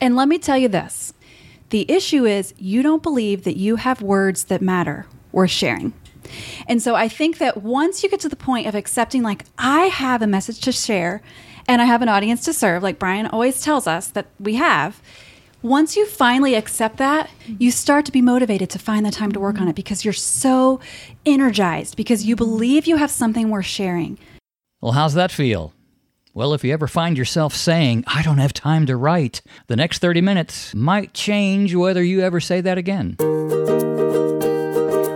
And let me tell you this the issue is you don't believe that you have words that matter worth sharing. And so I think that once you get to the point of accepting, like, I have a message to share and I have an audience to serve, like Brian always tells us that we have, once you finally accept that, you start to be motivated to find the time to work on it mm-hmm. because you're so energized, because you believe you have something worth sharing. Well, how's that feel? Well, if you ever find yourself saying, I don't have time to write, the next 30 minutes might change whether you ever say that again.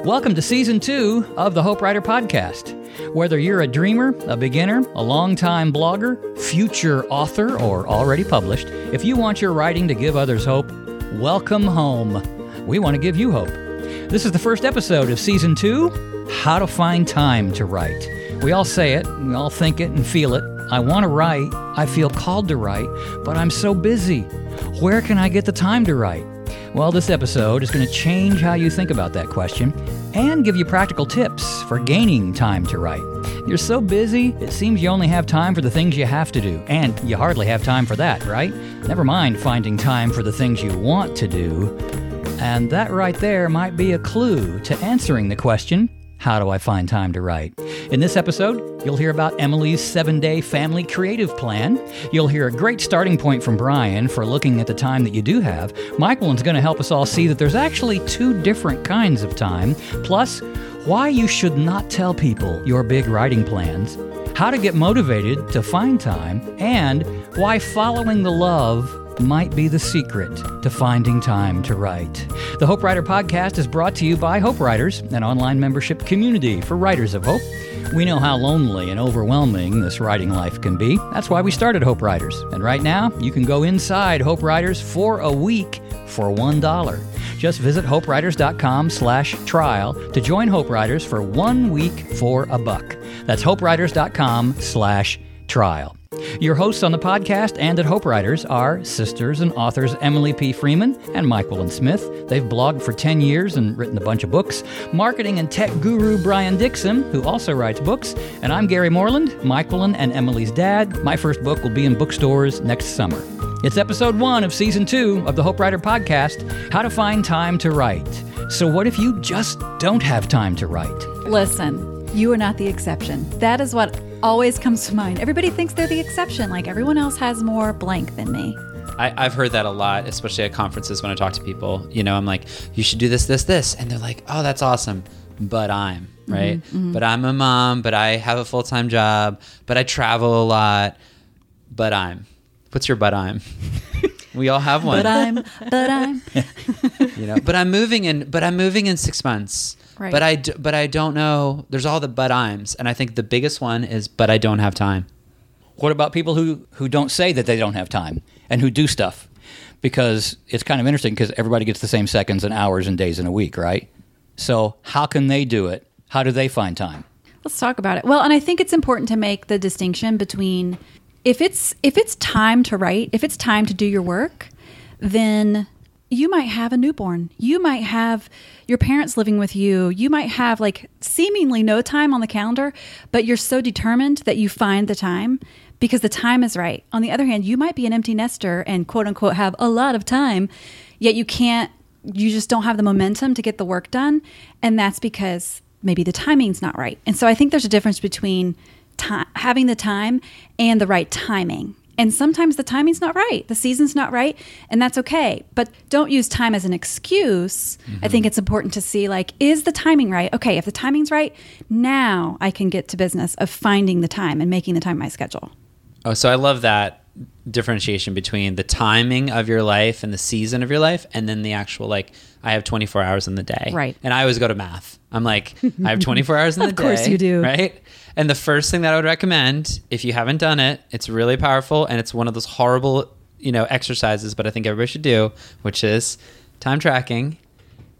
Welcome to season two of the Hope Writer Podcast. Whether you're a dreamer, a beginner, a long-time blogger, future author, or already published, if you want your writing to give others hope, welcome home. We want to give you hope. This is the first episode of season two How to Find Time to Write. We all say it, we all think it and feel it. I want to write, I feel called to write, but I'm so busy. Where can I get the time to write? Well, this episode is going to change how you think about that question and give you practical tips for gaining time to write. You're so busy, it seems you only have time for the things you have to do, and you hardly have time for that, right? Never mind finding time for the things you want to do. And that right there might be a clue to answering the question how do I find time to write? In this episode, you'll hear about Emily's seven day family creative plan. You'll hear a great starting point from Brian for looking at the time that you do have. Myquillyn's going to help us all see that there's actually two different kinds of time, plus, why you should not tell people your big writing plans, how to get motivated to find time, and why following the love might be the secret to finding time to write. The Hope Writer podcast is brought to you by Hope Writers, an online membership community for writers of hope. We know how lonely and overwhelming this writing life can be. That's why we started Hope Writers. And right now, you can go inside Hope Writers for a week for $1. Just visit hopewriters.com slash trial to join Hope Writers for one week for a buck. That's hopewriters.com slash trial. Your hosts on the podcast and at Hope Writers are sisters and authors Emily P. Freeman and Myquillyn Smith. They've blogged for 10 years and written a bunch of books. Marketing and tech guru Brian Dixon, who also writes books. And I'm Gary Morland, Myquillyn and Emily's dad. My first book will be in bookstores next summer. It's episode one of season two of the Hope Writer podcast How to Find Time to Write. So, what if you just don't have time to write? Listen, you are not the exception. That is what always comes to mind. Everybody thinks they're the exception, like everyone else has more blank than me. I, have heard that a lot, especially at conferences when I talk to people. You know, I'm like, you should do this, this, this. And they're like, oh, that's awesome. But I'm, mm-hmm, right? Mm-hmm, mm-hmm. But I'm a mom, but I have a full time job, but I travel a lot. But I'm. What's your but I'm? we all have one. But I'm, but I'm. you know, but I'm moving in, but I'm moving in six months. Right. But I, d- but I don't know. There's all the but I'ms, and I think the biggest one is but I don't have time. What about people who who don't say that they don't have time and who do stuff? Because it's kind of interesting because everybody gets the same seconds and hours and days in a week, right? So how can they do it? How do they find time? Let's talk about it. Well, and I think it's important to make the distinction between if it's if it's time to write, if it's time to do your work, then you might have a newborn. You might have your parents living with you. You might have like seemingly no time on the calendar, but you're so determined that you find the time because the time is right. On the other hand, you might be an empty nester and quote unquote have a lot of time, yet you can't, you just don't have the momentum to get the work done. And that's because maybe the timing's not right. And so I think there's a difference between having the time and the right timing. And sometimes the timing's not right, the season's not right, and that's okay. But don't use time as an excuse. Mm-hmm. I think it's important to see like, is the timing right? Okay, if the timing's right, now I can get to business of finding the time and making the time my schedule. Oh, so I love that differentiation between the timing of your life and the season of your life, and then the actual like, I have 24 hours in the day. Right. And I always go to math. I'm like, I have 24 hours in the day. Of course you do. Right. And the first thing that I would recommend, if you haven't done it, it's really powerful and it's one of those horrible, you know, exercises, but I think everybody should do, which is time tracking.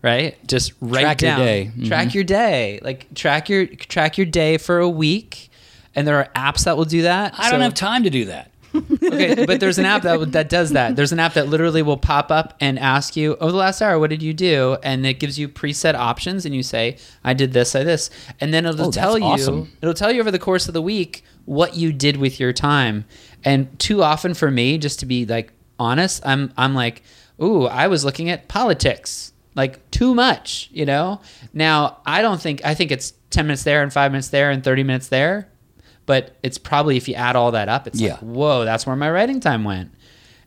Right? Just write track down. Your day. Track mm-hmm. your day. Like track your track your day for a week. And there are apps that will do that. I so, don't have time to do that okay, but there's an app that that does that. There's an app that literally will pop up and ask you, "Oh, the last hour, what did you do?" And it gives you preset options, and you say, "I did this, I this," and then it'll oh, tell you. Awesome. It'll tell you over the course of the week what you did with your time. And too often for me, just to be like honest, I'm I'm like, ooh, I was looking at politics like too much, you know. Now I don't think I think it's ten minutes there and five minutes there and thirty minutes there, but it's probably if you add all that up, it's Yeah. like whoa, that's where my writing time went.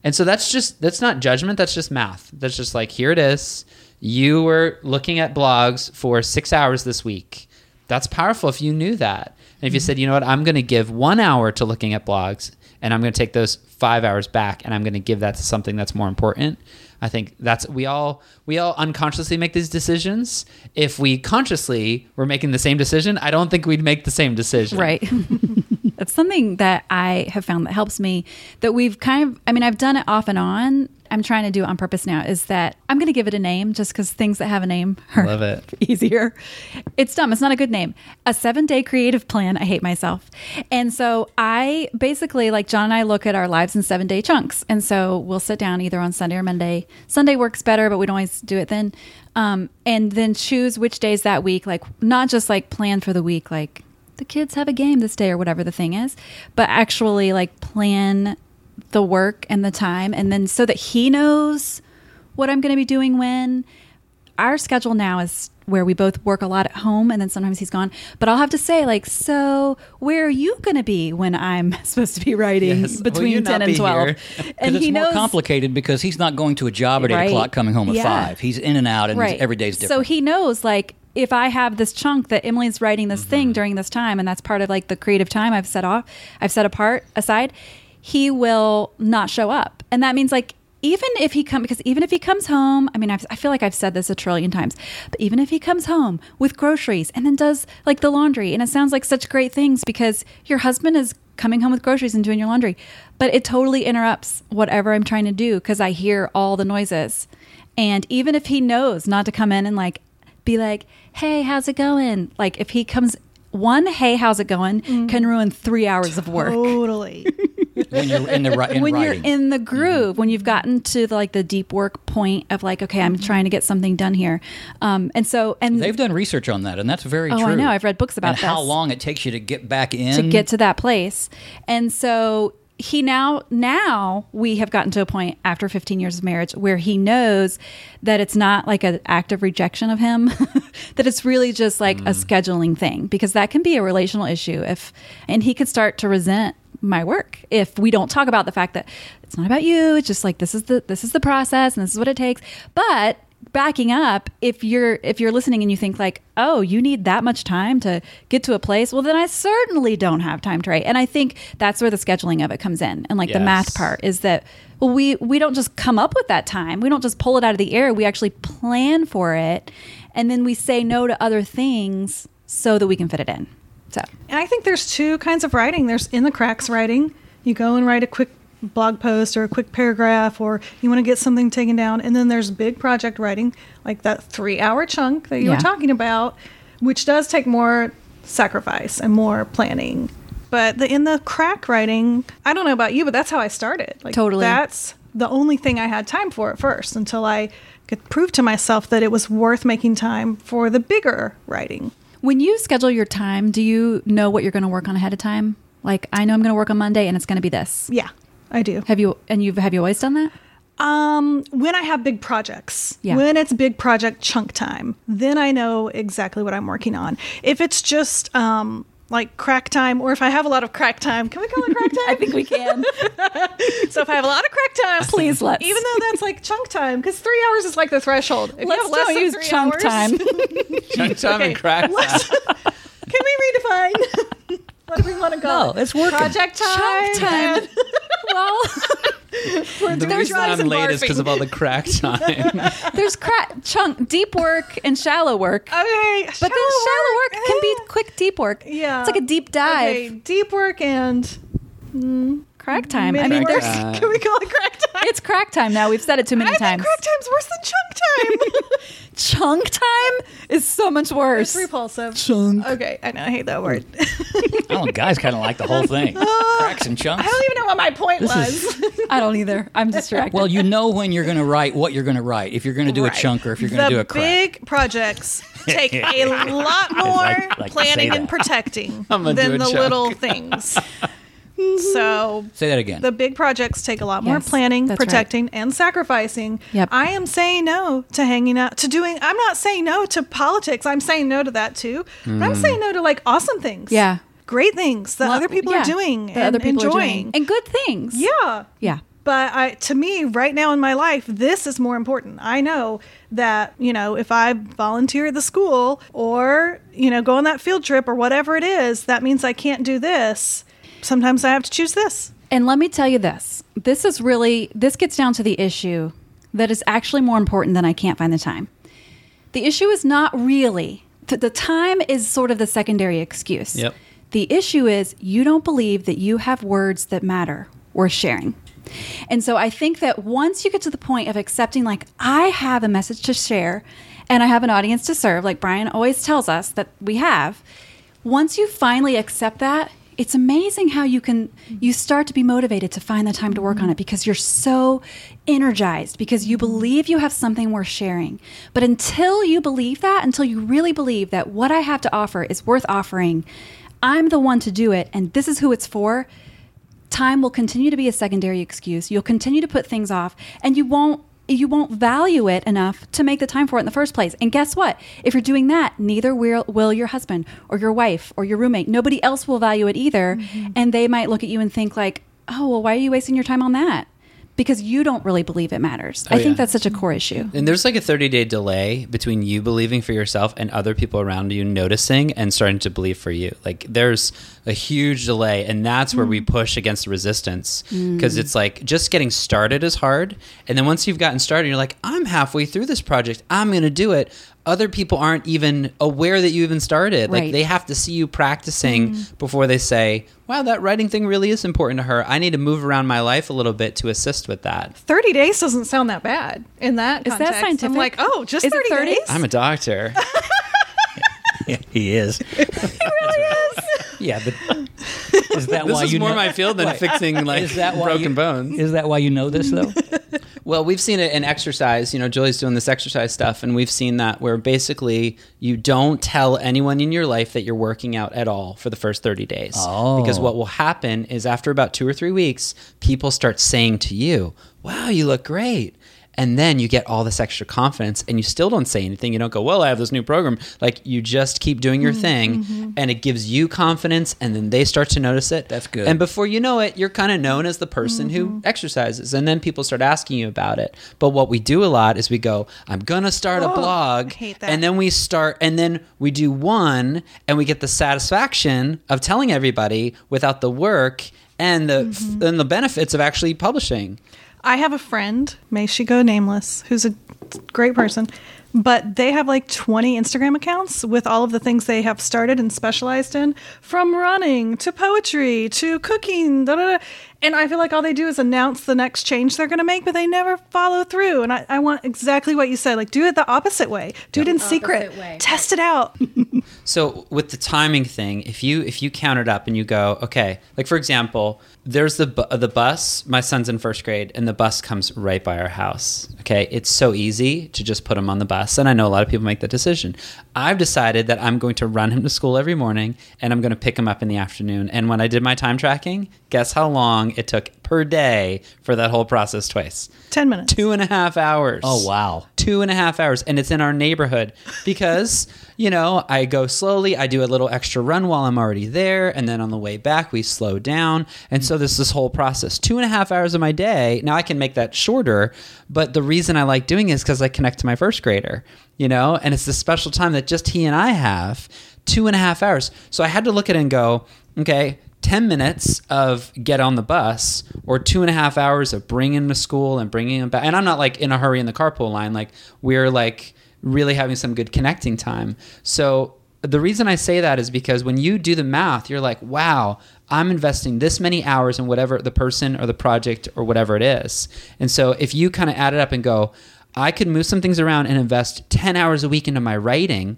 And so that's just that's not judgment, that's just math. That's just like here it is. You were looking at blogs for 6 hours this week. That's powerful if you knew that. And if you mm-hmm. said, "You know what? I'm going to give 1 hour to looking at blogs and I'm going to take those 5 hours back and I'm going to give that to something that's more important." I think that's we all we all unconsciously make these decisions. If we consciously were making the same decision, I don't think we'd make the same decision. Right. That's something that I have found that helps me that we've kind of, I mean, I've done it off and on. I'm trying to do on purpose now is that I'm going to give it a name just because things that have a name are Love it. easier. It's dumb. It's not a good name. A seven day creative plan. I hate myself. And so I basically, like John and I look at our lives in seven day chunks. And so we'll sit down either on Sunday or Monday. Sunday works better, but we don't always do it then. Um, and then choose which days that week, like not just like plan for the week, like the kids have a game this day or whatever the thing is, but actually like plan the work and the time and then so that he knows what I'm going to be doing when our schedule now is where we both work a lot at home and then sometimes he's gone but I'll have to say like so where are you going to be when I'm supposed to be writing Yes. Between 10 and 12 here? and it's he more knows complicated because he's not going to a job at eight Right. o'clock, coming home at Yeah. five. He's in and out, and right. every day's different So he knows like if I have this chunk that Emily's writing this thing mm-hmm. during this time, and that's part of like the creative time I've set off, I've set apart aside, he will not show up, and that means like even if he come because even if he comes home, I mean I've, I feel like I've said this a trillion times, but even if he comes home with groceries and then does like the laundry, and it sounds like such great things because your husband is coming home with groceries and doing your laundry, but it totally interrupts whatever I'm trying to do because I hear all the noises. And even if he knows not to come in and like be like, "Hey, how's it going?" Like if he comes one, "Hey, how's it going?" Mm-hmm. can ruin 3 hours of work. Totally. when you're in the in when writing. you're in the mm-hmm. groove, when you've gotten to the, like the deep work point of like, okay, I'm mm-hmm. trying to get something done here, um, and so and They've done research on that, and that's very Oh, true. I know. I've read books about and how long it takes you to get back in to get to that place. And so he now now we have gotten to a point after 15 years of marriage where he knows that it's not like an act of rejection of him that it's really just like a mm. scheduling thing because that can be a relational issue if and he could start to resent my work if we don't talk about the fact that it's not about you it's just like this is the this is the process and this is what it takes. But backing up if you're if you're listening and you think like oh you need that much time to get to a place well then i certainly don't have time to write. And i think that's where the scheduling of it comes in and like the math part is that well we we don't just come up with that time. We don't just pull it out of the air. We actually plan for it. And then we say no to other things so that we can fit it in. So. And I think there's two kinds of writing. There's in the cracks writing. You go and write a quick blog post or a quick paragraph, or you want to get something taken down. And then there's big project writing, like that three hour chunk that you Yeah. were talking about, which does take more sacrifice and more planning. But the, in the crack writing, I don't know about you, but that's how I started. Like Totally. That's the only thing I had time for at first until I could prove to myself that it was worth making time for the bigger writing. when you schedule your time do you know what you're going to work on ahead of time like i know i'm going to work on monday and it's going to be this Yeah, I do. have you and you've have you always done that Um, when I have big projects, Yeah. when it's big project chunk time, then I know exactly what I'm working on. If it's just um, like crack time, or if I have a lot of crack time, can we call it crack time? i think we can so. If I have a lot of crack time, Please let's. Even though that's like chunk time, because three hours is like the threshold. If let's have less don't use chunk hours- time Chunk time and Okay. crack time. Can we redefine? What do we want to go? No, it? it's working. Project time. Chunk time. and- well The reason I'm and late is because of all the crack time. there's crack chunk deep work and shallow work Okay, but then shallow work can be quick deep work Yeah. it's like a deep dive Okay, deep work and hmm. Crack time i mean there's Uh, Can we call it crack time? it's crack time now we've said it too many I times think crack time's worse than chunk time. chunk time is so much worse it's repulsive. Chunk. Okay, I know. I hate that word. Oh, guys kind of like the whole thing. Cracks and chunks. I don't even know what my point was. i don't either i'm distracted Well, you know when you're going to write what you're going to write. If you're going to do Right. a chunk or if you're going to do a crack. big projects take a lot more like- like to say planning and that. protecting I'm gonna than a the chunk. little things. Mm-hmm. So Say that again. the big projects take a lot more Yes, planning, that's right. protecting, and sacrificing. Yep. I am saying no to hanging out, to doing, I'm not saying no to politics. I'm saying no to that too. But I'm hmm. saying no to like awesome things. Yeah. Great things that Well, other people yeah, are doing that and other people enjoying. are doing and good things. yeah. Yeah. But I, to me, right now in my life, this is more important. I know that, you know, if I volunteer at the school or, you know, go on that field trip or whatever it is, that means I can't do this. Sometimes I have to choose this. And let me tell you this this is really, this gets down to the issue that is actually more important than I can't find the time. The issue is not really, th- the time is sort of the secondary excuse. Yep. The issue is you don't believe that you have words that matter worth sharing. And so I think that once you get to the point of accepting, like, I have a message to share and I have an audience to serve, like Brian always tells us that we have, once you finally accept that, it's amazing how you can you start to be motivated to find the time to work on it mm-hmm. because you're so energized because you believe you have something worth sharing. But until you believe that, until you really believe that what I have to offer is worth offering, I'm the one to do it and this is who it's for, time will continue to be a secondary excuse. You'll continue to put things off and you won't you won't value it enough to make the time for it in the first place. And guess what? If you're doing that, neither will, will your husband or your wife or your roommate. Nobody else will value it either. Mm-hmm. And they might look at you and think like, "Oh, well, why are you wasting your time on that?" Because you don't really believe it matters. Oh, I Oh, think yeah. that's such a core issue. And there's like a 30 day delay between you believing for yourself and other people around you noticing and starting to believe for you. Like there's a huge delay, and that's where we mm. push against the resistance mm. because it's like just getting started is hard. And then once you've gotten started, you're like, I'm halfway through this project, I'm going to do it. Other people aren't even aware that you even started. Like they have to see you practicing mm-hmm. before they say, Wow, that writing thing really is important to her. I need to move around my life a little bit to assist with that. 30 days doesn't sound that bad in that Is that scientific? I'm like, oh, just 30, 30? days? I'm a doctor. he is. He really is. Yeah, but is that why you This why is you more know, my field than Wait. fixing like Is that why broken you- bones. Is that why you know this though? Well, we've seen it in exercise. You know, Julie's doing this exercise stuff, and we've seen that where basically you don't tell anyone in your life that you're working out at all for the first 30 days. Oh. Because what will happen is after about two or three weeks, people start saying to you, Wow, you look great. And then you get all this extra confidence, and you still don't say anything. You don't go, Well, I have this new program. Like, you just keep doing your mm-hmm. thing, mm-hmm. and it gives you confidence, and then they start to notice it. That's good. And before you know it, you're kind of known as the person who mm-hmm. exercises. And then people start asking you about it. But what we do a lot is we go, I'm going to start a Oh, blog. I hate that. And then we start, and then we do one, and we get the satisfaction of telling everybody without the work and the, Mm-hmm. and the benefits of actually publishing. I have a friend, may she go nameless, who's a great person, but they have like 20 Instagram accounts with all of the things they have started and specialized in, from running to poetry to cooking. Da, da, da. And I feel like all they do is announce the next change they're going to make, but they never follow through. And I, I want exactly what you said like, do it the opposite way, do it in secret, way. test it out. So with the timing thing, if you if you count it up and you go, okay, like for example, there's the bu- the bus. My son's in first grade, and the bus comes right by our house. Okay, it's so easy to just put him on the bus, and I know a lot of people make that decision. I've decided that I'm going to run him to school every morning, and I'm going to pick him up in the afternoon. And when I did my time tracking, guess how long it took per day for that whole process twice? 10 minutes. Two and a half hours. Oh wow. two and a half hours and it's in our neighborhood because you know i go slowly i do a little extra run while i'm already there and then on the way back we slow down and so this this whole process two and a half hours of my day now i can make that shorter but the reason i like doing it is because i connect to my first grader you know and it's this special time that just he and i have two and a half hours so i had to look at it and go okay 10 minutes of get on the bus or two and a half hours of bringing him to school and bringing him back. And I'm not like in a hurry in the carpool line. Like we're like really having some good connecting time. So the reason I say that is because when you do the math, you're like, wow, I'm investing this many hours in whatever the person or the project or whatever it is. And so if you kind of add it up and go, I could move some things around and invest 10 hours a week into my writing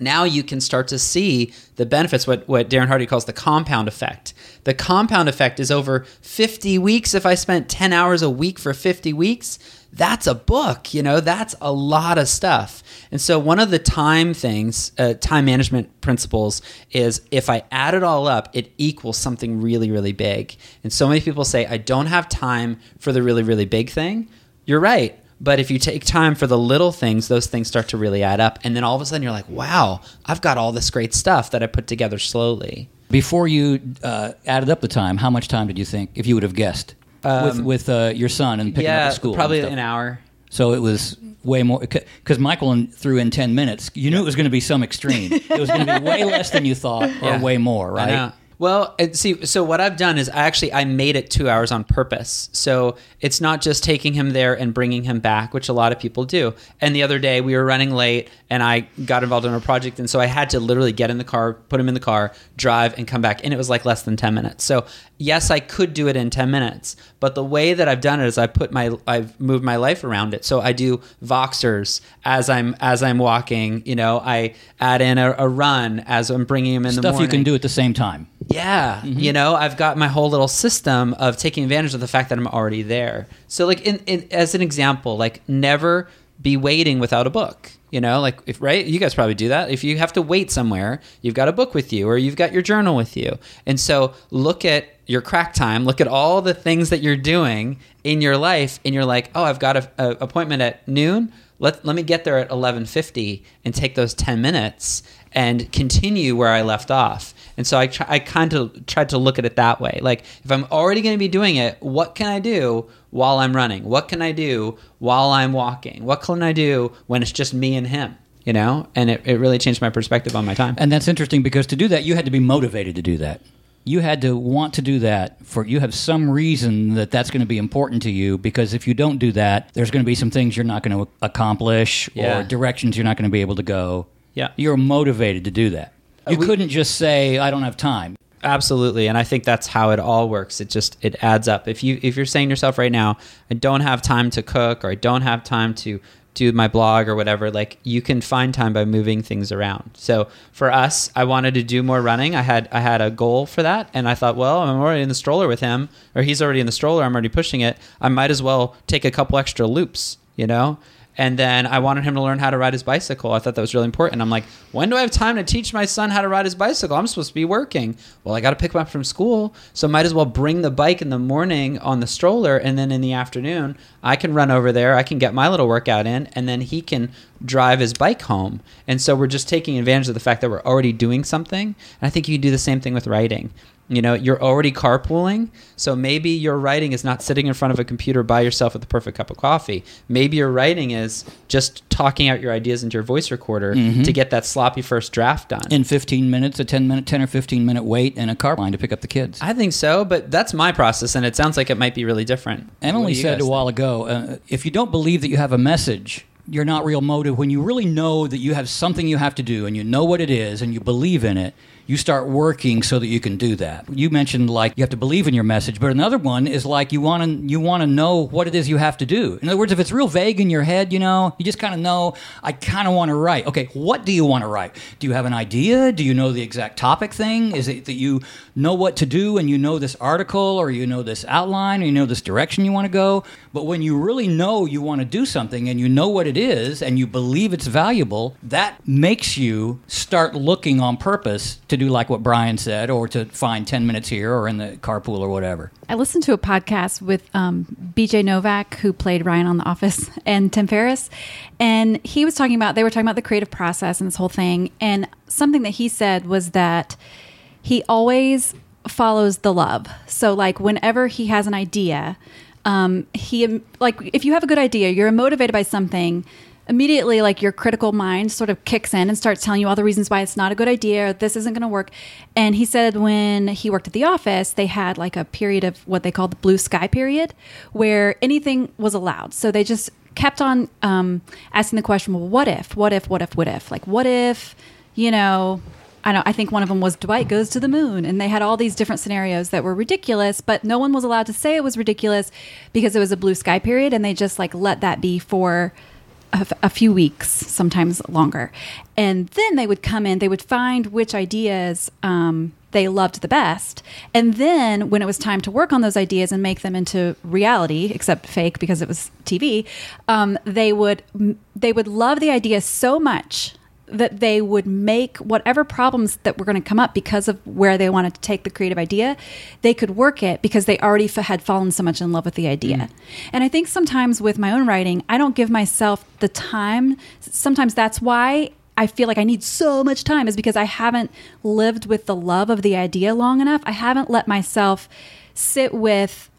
now you can start to see the benefits what, what darren hardy calls the compound effect the compound effect is over 50 weeks if i spent 10 hours a week for 50 weeks that's a book, you know, that's a lot of stuff. And so one of the time things, uh, time management principles is if I add it all up, it equals something really, really big. And so many people say, I don't have time for the really, really big thing. You're right. But if you take time for the little things, those things start to really add up. And then all of a sudden you're like, wow, I've got all this great stuff that I put together slowly. Before you uh, added up the time, how much time did you think, if you would have guessed, with with uh, your son and picking yeah, up at school? probably an hour. So it was way more because Michael threw in ten minutes. You knew it was going to be some extreme. it was going to be way less than you thought, or Yeah. way more, right? Well, and see, so what I've done is I actually I made it two hours on purpose. So it's not just taking him there and bringing him back, which a lot of people do. And the other day we were running late, and I got involved in a project, and so I had to literally get in the car, put him in the car, drive, and come back, and it was like less than ten minutes. So yes, I could do it in ten minutes, but the way that I've done it is I put my I've moved my life around it. So I do Voxers as I'm as I'm walking. You know, I add in a, a run as I'm bringing him in the Stuff you can do at the same time. Yeah, you mm-hmm. know, I've got my whole little system of taking advantage of the fact that I'm already there. So, like, in, in as an example, like, never be waiting without a book. You know, like, if right, you guys probably do that. If you have to wait somewhere, you've got a book with you, or you've got your journal with you, and so look at your crack time. Look at all the things that you're doing in your life, and you're like, oh, I've got a, a appointment at noon. Let let me get there at 11:50 and take those 10 minutes and continue where I left off. And so I, try, I kind of tried to look at it that way. Like, if I'm already going to be doing it, what can I do while I'm running? What can I do while I'm walking? What can I do when it's just me and him? You know? And it, it really changed my perspective on my time. And that's interesting because to do that, you had to be motivated to do that. You had to want to do that for you have some reason that that's going to be important to you because if you don't do that, there's going to be some things you're not going to accomplish Yeah. or directions you're not going to be able to go. Yeah. You're motivated to do that. You we- couldn't just say I don't have time. Absolutely, and I think that's how it all works. It just it adds up. If you if you're saying to yourself right now, I don't have time to cook or I don't have time to do my blog or whatever, like you can find time by moving things around. So for us, I wanted to do more running. I had I had a goal for that, and I thought, well, I'm already in the stroller with him, or he's already in the stroller. I'm already pushing it. I might as well take a couple extra loops, you know. And then I wanted him to learn how to ride his bicycle. I thought that was really important. I'm like, when do I have time to teach my son how to ride his bicycle? I'm supposed to be working. Well, I got to pick him up from school, so might as well bring the bike in the morning on the stroller, and then in the afternoon, I can run over there. I can get my little workout in, and then he can drive his bike home. And so we're just taking advantage of the fact that we're already doing something. And I think you can do the same thing with writing. You know, you're already carpooling, so maybe your writing is not sitting in front of a computer by yourself with the perfect cup of coffee. Maybe your writing is just talking out your ideas into your voice recorder to get that sloppy first draft done. In 15 minutes, a 10 minute, 10 or 15 minute wait in a car line to pick up the kids. I think so, but that's my process, and it sounds like it might be really different. Emily said a while ago uh, if you don't believe that you have a message, you're not real motive. When you really know that you have something you have to do and you know what it is and you believe in it, you start working so that you can do that. You mentioned like you have to believe in your message, but another one is like you want to you want to know what it is you have to do. In other words, if it's real vague in your head, you know, you just kind of know I kind of want to write. Okay, what do you want to write? Do you have an idea? Do you know the exact topic thing? Is it that you know what to do and you know this article or you know this outline or you know this direction you want to go? But when you really know you want to do something and you know what it is and you believe it's valuable, that makes you start looking on purpose to do like what Brian said or to find 10 minutes here or in the carpool or whatever. I listened to a podcast with um, BJ Novak, who played Ryan on The Office, and Tim Ferriss. And he was talking about, they were talking about the creative process and this whole thing. And something that he said was that he always follows the love. So, like, whenever he has an idea, um, he, like, if you have a good idea, you're motivated by something, immediately like your critical mind sort of kicks in and starts telling you all the reasons why it's not a good idea this isn't going to work. And he said when he worked at the office they had like a period of what they called the blue sky period where anything was allowed. So they just kept on um, asking the question well what if? What if? What if? What if? Like what if you know I know. I think one of them was Dwight goes to the moon, and they had all these different scenarios that were ridiculous, but no one was allowed to say it was ridiculous because it was a blue sky period, and they just like let that be for a, a few weeks, sometimes longer, and then they would come in. They would find which ideas um, they loved the best. And then when it was time to work on those ideas and make them into reality, except fake because it was TV, um, they would they would love the idea so much that they would make whatever problems that were going to come up because of where they wanted to take the creative idea, they could work it because they already f- had fallen so much in love with the idea. Mm. And I think sometimes with my own writing, I don't give myself the time. Sometimes that's why I feel like I need so much time is because I haven't lived with the love of the idea long enough. I haven't let myself sit with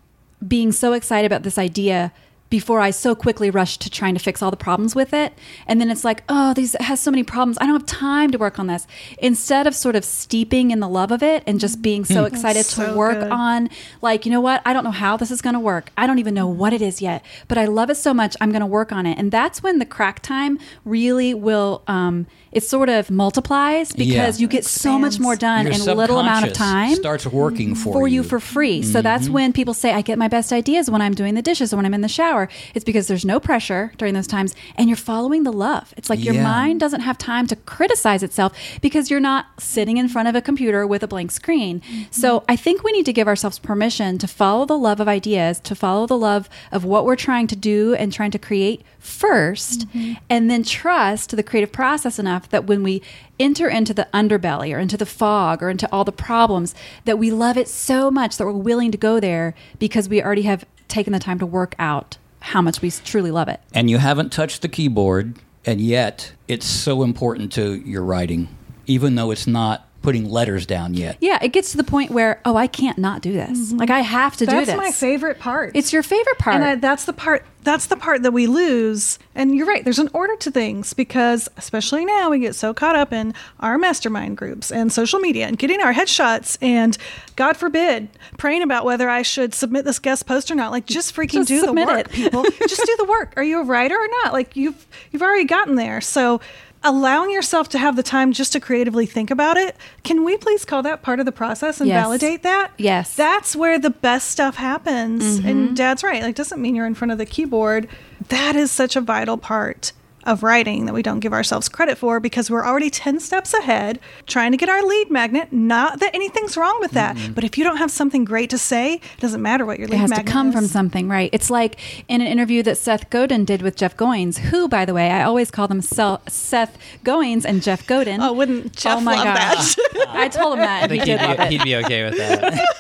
being so excited about this idea before I so quickly rush to trying to fix all the problems with it. And then it's like, oh, these has so many problems. I don't have time to work on this. Instead of sort of steeping in the love of it and just being so hmm. excited to work good. on like, you know what? I don't know how this is going to work. I don't even know what it is yet, but I love it so much. I'm going to work on it. And that's when the crack time really will um it sort of multiplies because Yeah. you get so much more done Your in a little amount of subconscious time starts working mm-hmm. for, for you for free. So that's mm-hmm. when people say I get my best ideas when I'm doing the dishes or when I'm in the shower. It's because there's no pressure during those times and you're following the love. It's like your Yeah. mind doesn't have time to criticize itself because you're not sitting in front of a computer with a blank screen. Mm-hmm. So I think we need to give ourselves permission to follow the love of ideas, to follow the love of what we're trying to do and trying to create 1st mm-hmm. and then trust the creative process enough that when we enter into the underbelly or into the fog or into all the problems that we love it so much that we're willing to go there because we already have taken the time to work out how much we truly love it. and you haven't touched the keyboard, and yet it's so important to your writing, even though it's not putting letters down yet. Yeah, it gets to the point where oh, I can't not do this. Mm-hmm. Like I have to do this. That's my favorite part. It's your favorite part. And I, that's the part. That's the part that we lose. And you're right. There's an order to things because, especially now, we get so caught up in our mastermind groups and social media and getting our headshots and, God forbid, praying about whether I should submit this guest post or not. Like, just freaking Just do the work, it. people. just do the work. Are you a writer or not? Like, you've you've already gotten there. So. Allowing yourself to have the time just to creatively think about it. Can we please call that part of the process and Yes. validate that? Yes. That's where the best stuff happens. Mm-hmm. And dad's right. Like doesn't mean you're in front of the keyboard. That is such a vital part of writing that we don't give ourselves credit for because we're already 10 steps ahead trying to get our lead magnet. Not that anything's wrong with that, Mm-hmm. but if you don't have something great to say, it doesn't matter what your lead it has to magnet come from something, right? It's like in an interview that Seth Godin did with Jeff Goins, who, by the way, I always call them Sel- Seth Goins and Jeff Godin. Oh, wouldn't Jeff oh my love gosh. that? I told him that. I and think he he'd be, he'd be okay with that.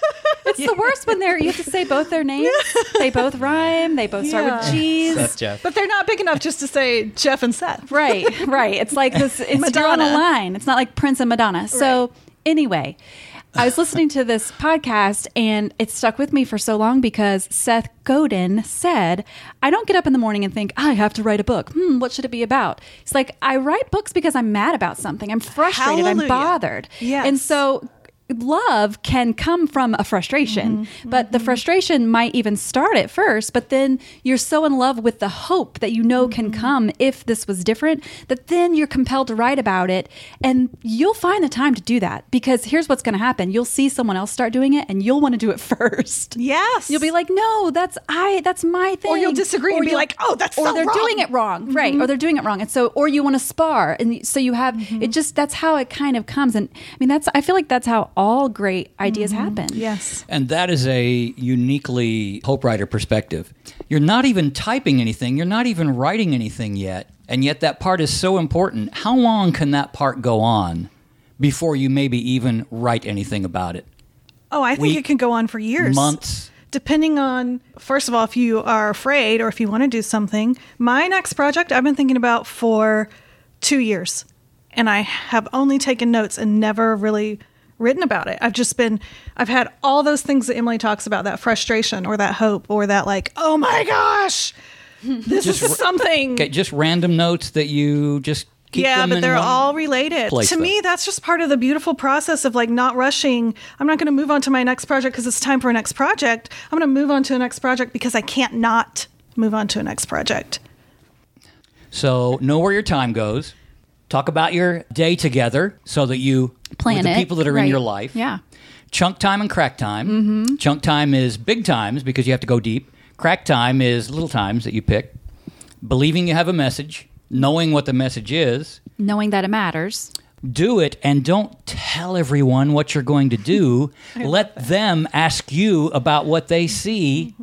It's the worst when they're you have to say both their names. They both rhyme. They both start with Yeah. G's. That's Jeff. but they're not big enough just to say Jeff and Seth. right, right. It's like this. It's you're on a line. It's not like Prince and Madonna. So anyway, I was listening to this podcast and it stuck with me for so long because Seth Godin said, "I don't get up in the morning and think I have to write a book. Hmm, what should it be about?" It's like I write books because I'm mad about something. I'm frustrated. I'm bothered. Yes. and so love can come from a frustration, but the frustration might even start at first, but then you're so in love with the hope that you know can come if this was different that then you're compelled to write about it and you'll find the time to do that because here's what's going to happen. You'll see someone else start doing it and you'll want to do it first. Yes. You'll be like, no, that's I. That's my thing. Or you'll disagree and be like, "Oh, that's or so they're wrong." Mm-hmm. doing it wrong, right? Or they're doing it wrong, and so or you want to spar, and so you have Mm-hmm. it. Just that's how it kind of comes, and I mean that's I feel like that's how all great ideas Mm-hmm. happen. Yes. And that is a uniquely Hope Writer perspective. You're not even typing anything, you're not even writing anything yet, and yet that part is so important. How long can that part go on before you maybe even write anything about it? Oh, I think Week, it can go on for years. Months? depending on first of all if you are afraid or if you want to do something my next project i've been thinking about for two years and i have only taken notes and never really written about it i've just been i've had all those things that emily talks about that frustration or that hope or that like oh my gosh this Just is something Okay, just random notes that you just keep yeah, but they're all related. place, to though. me, that's just part of the beautiful process of like not rushing. I'm not going to move on to my next project because it's time for a next project. I'm going to move on to a next project because I can't not move on to a next project. So know where your time goes. Talk about your day together so that you Plan with the it, people that are in your life. Yeah. Chunk time and crack time. Mm-hmm. Chunk time is big times because you have to go deep. Crack time is little times that you pick. Believing you have a message, knowing what the message is, Knowing that it matters. do it and don't tell everyone what you're going to do. Let them ask you about what they see,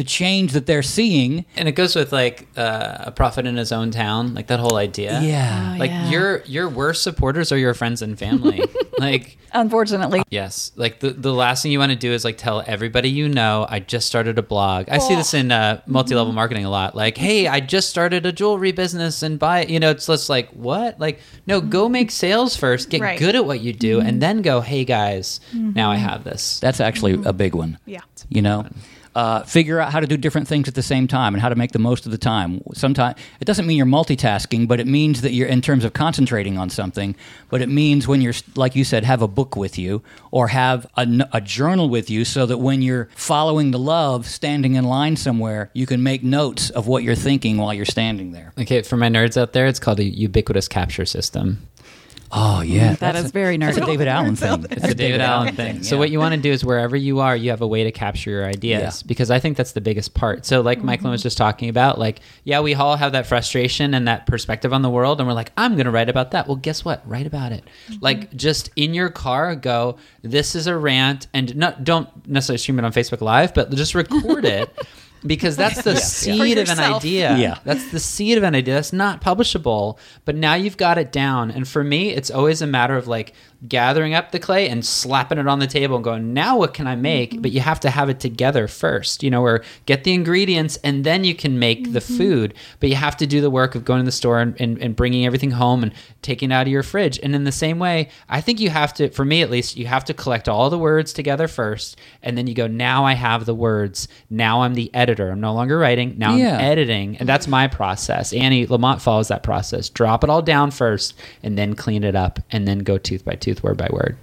the change that they're seeing. And it goes with like uh, a prophet in his own town, like that whole idea. Yeah. Oh, Like yeah. your your worst supporters are your friends and family. like Unfortunately. yes, like the the last thing you want to do is like tell everybody you know. I just started a blog. I see this in uh, multi level marketing a lot. Like, hey, I just started a jewelry business and buy. You know, it's just like what? Like, no, go make sales first. Get Right. good at what you do, and then go. Hey guys, now I have this. That's actually a big one. Yeah. You know, uh, figure out how to do different things at the same time and how to make the most of the time. Sometimes it doesn't mean you're multitasking, but it means that you're in terms of concentrating on something. But it means when you're, like you said, have a book with you or have a journal with you, so that when you're following the love, standing in line somewhere, you can make notes of what you're thinking while you're standing there. Okay, for my nerds out there, it's called a ubiquitous capture system. Oh yeah, mm, That is very That's a. David Allen thing. It's a David Allen thing. So yeah. what you want to do is wherever you are, you have a way to capture your ideas Yeah. because I think that's the biggest part. So like Michael mm-hmm. was just talking about, like yeah, we all have that frustration and that perspective on the world, and we're like, I'm going to write about that. Well, guess what? Write about it. Mm-hmm. Like just in your car, go. This is a rant, and not don't necessarily stream it on Facebook Live, but just record it. Because that's the seed of an idea. Yeah. That's the seed of an idea. That's not publishable, but now you've got it down. And for me, it's always a matter of like gathering up the clay and slapping it on the table and going, now what can I make? Mm-hmm. But you have to have it together first, you know, or get the ingredients and then you can make the mm-hmm. food. But you have to do the work of going to the store and, and, and bringing everything home and taking it out of your fridge. And in the same way, I think you have to, for me at least, you have to collect all the words together first. And then you go, now I have the words. Now I'm the editor. I'm no longer writing. Now Yeah. I'm editing. And that's my process. Annie Lamott follows that process. Drop it all down first and then clean it up and then go tooth by tooth, word by word.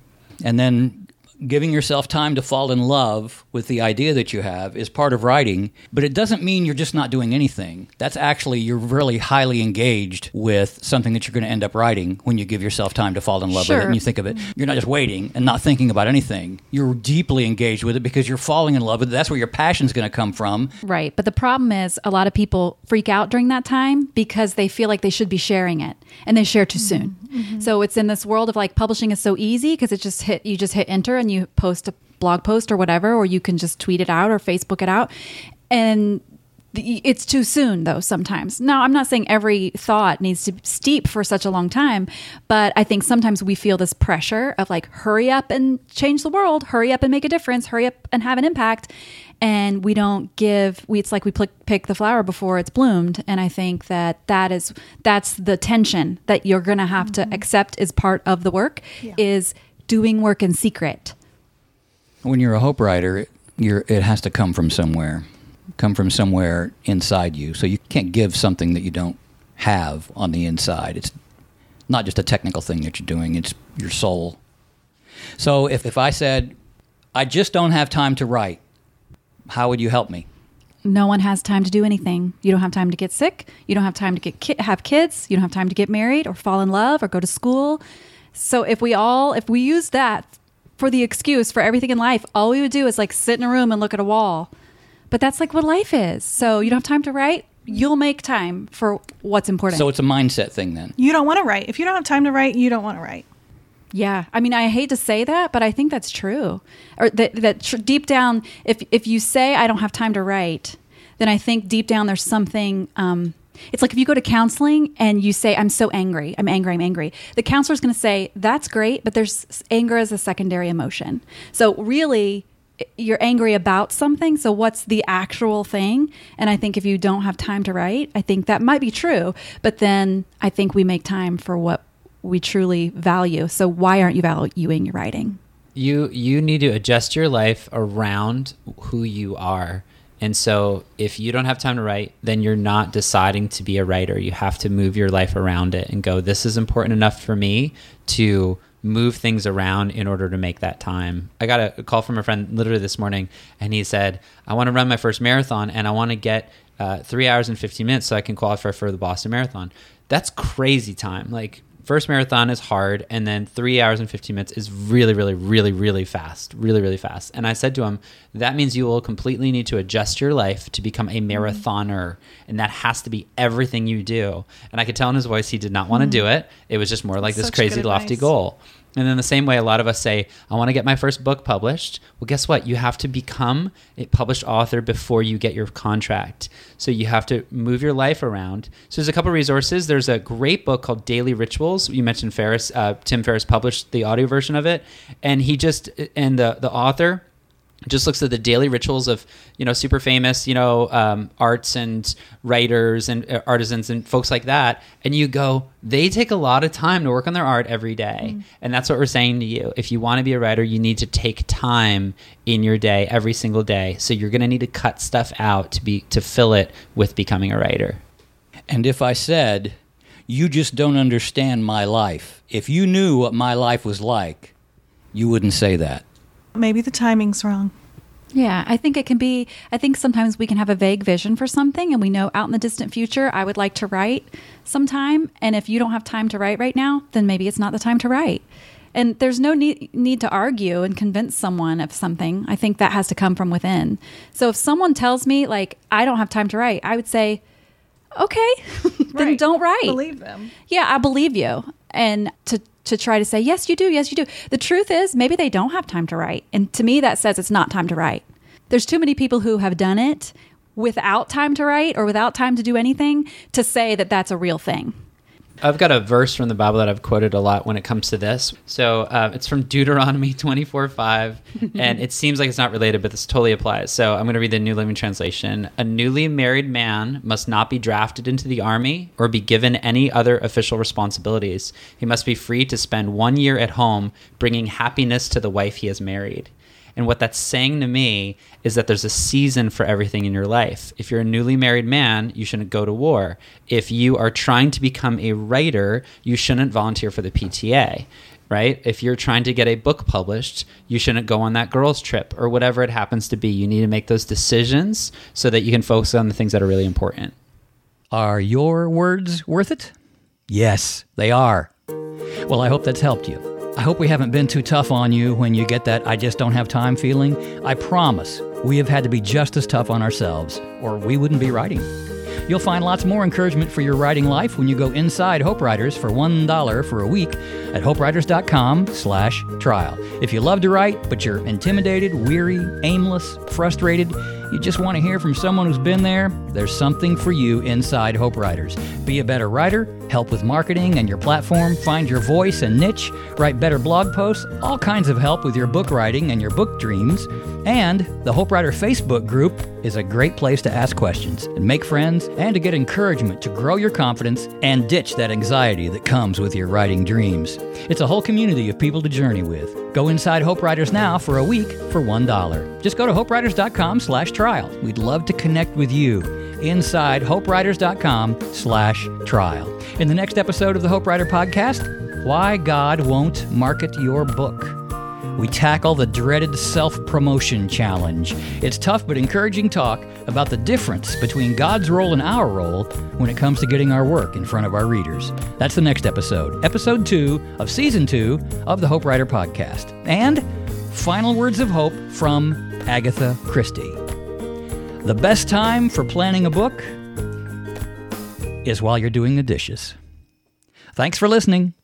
and then giving yourself time to fall in love with the idea that you have is part of writing but it doesn't mean you're just not doing anything. That's actually you're really highly engaged with something that you're going to end up writing when you give yourself time to fall in love with it and you think of it. You're not just waiting and not thinking about anything. You're deeply engaged with it because you're falling in love with it. That's where your passion's going to come from. Right. But the problem is a lot of people freak out during that time because they feel like they should be sharing it and they share too mm-hmm. soon. Mm-hmm. So it's in this world of like publishing is so easy because it just hit, you just hit enter and you post a blog post or whatever, or you can just tweet it out or Facebook it out. And it's too soon though sometimes. Now, I'm not saying every thought needs to steep for such a long time, but I think sometimes we feel this pressure of like hurry up and change the world, hurry up and make a difference, hurry up and have an impact. And we don't give we it's like we pick, pick the flower before it's bloomed and I think that that is that's the tension that you're going to have to mm-hmm. accept as part of the work is doing work in secret. When you're a hope writer, it, it has to come from somewhere, come from somewhere inside you. So you can't give something that you don't have on the inside. It's not just a technical thing that you're doing; it's your soul. So if, if I said, "I just don't have time to write," how would you help me? no one has time to do anything. You don't have time to get sick. You don't have time to get ki- have kids. You don't have time to get married or fall in love or go to school. So if we all if we use that for the excuse for everything in life, all we would do is like sit in a room and look at a wall. But that's like what life is. So you don't have time to write. You'll make time for what's important. So it's a mindset thing then. You don't want to write. If you don't have time to write, you don't want to write. Yeah, I mean, I hate to say that, but I think that's true. Or that that tr- deep down, if if you say I don't have time to write, then I think deep down there's something. Um, it's like if you go to counseling and you say I'm so angry, I'm angry, I'm angry. The counselor's going to say that's great, but there's anger as a secondary emotion. So really. You're angry about something. So, what's the actual thing? And I think if you don't have time to write, I think that might be true. But then I think we make time for what we truly value. So why aren't you valuing your writing? you you need to adjust your life around who you are and so if you don't have time to write then you're not deciding to be a writer. You have to move your life around it and go this is important enough for me to move things around in order to make that time. I got a call from a friend literally this morning and he said i want to run my first marathon and i want to get uh, three hours and 15 minutes so i can qualify for the boston marathon. That's crazy time. Like first marathon is hard, and then three hours and 15 minutes is really, really, really, really fast. Really, really fast. And I said to him, that means you will completely need to adjust your life to become a marathoner. And that has to be everything you do. And I could tell in his voice he did not want to do it. It was just more like this crazy, lofty goal. And in the same way, a lot of us say, I want to get my first book published. Well, guess what? You have to become a published author before you get your contract. So you have to move your life around. So there's a couple resources. There's a great book called Daily Rituals. You mentioned Ferriss. Uh, Tim Ferriss published the audio version of it. And he just, and the, the author, just looks at the daily rituals of you know super famous you know um, arts and writers and uh, artisans and folks like that. And you go they take a lot of time to work on their art every day. and that's what we're saying to you. If you want to be a writer you need to take time in your day every single day. So you're going to need to cut stuff out to be to fill it with becoming a writer. And if I said, you just don't understand my life, if you knew what my life was like, you wouldn't say that. Maybe the timing's wrong. Yeah, I think it can be. I think sometimes we can have a vague vision for something, and we know out in the distant future, I would like to write sometime. And if you don't have time to write right now, then maybe it's not the time to write. And there's no need, need to argue and convince someone of something. I think that has to come from within. So if someone tells me, like, I don't have time to write, I would say, okay, then Right. don't write. Believe them. Yeah, I believe you. And to to try to say, yes, you do, yes, you do. The truth is, maybe they don't have time to write. And to me, that says it's not time to write. There's too many people who have done it without time to write or without time to do anything to say that that's a real thing. I've got a verse from the Bible that I've quoted a lot when it comes to this. So uh, it's from Deuteronomy 24 5, and it seems like it's not related, but this totally applies. So I'm going to read the New Living Translation. A newly married man must not be drafted into the army or be given any other official responsibilities. He must be free to spend one year at home bringing happiness to the wife he has married. And what that's saying to me is that there's a season for everything in your life. If you're a newly married man, you shouldn't go to war. If you are trying to become a writer, you shouldn't volunteer for the PTA, right? If you're trying to get a book published, you shouldn't go on that girls' trip or whatever it happens to be. You need to make those decisions so that you can focus on the things that are really important. Are your words worth it? Yes, they are. Well, I hope that's helped you. I hope we haven't been too tough on you when you get that I just don't have time feeling. I promise we have had to be just as tough on ourselves, or we wouldn't be writing. You'll find lots more encouragement for your writing life when you go inside Hope Writers for $1 for a week at hopewriters.com slash trial. If you love to write, but you're intimidated, weary, aimless, frustrated, you just want to hear from someone who's been there, there's something for you inside Hope Writers. Be a better writer, help with marketing and your platform, find your voice and niche, write better blog posts, all kinds of help with your book writing and your book dreams. And the Hope Writer Facebook group is a great place to ask questions and make friends and to get encouragement to grow your confidence and ditch that anxiety that comes with your writing dreams. It's a whole community of people to journey with. Go inside Hope Writers now for a week for $1. Just go to hopewriters.com slash trial. We'd love to connect with you inside hopewriters.com slash trial. In the next episode of the Hope Writer Podcast, Why God Won't Market Your Book. We tackle the dreaded self promotion challenge. It's tough but encouraging talk about the difference between God's role and our role when it comes to getting our work in front of our readers. That's the next episode, episode two of season two of the Hope Writer podcast. And final words of hope from Agatha Christie. The best time for planning a book is while you're doing the dishes. Thanks for listening.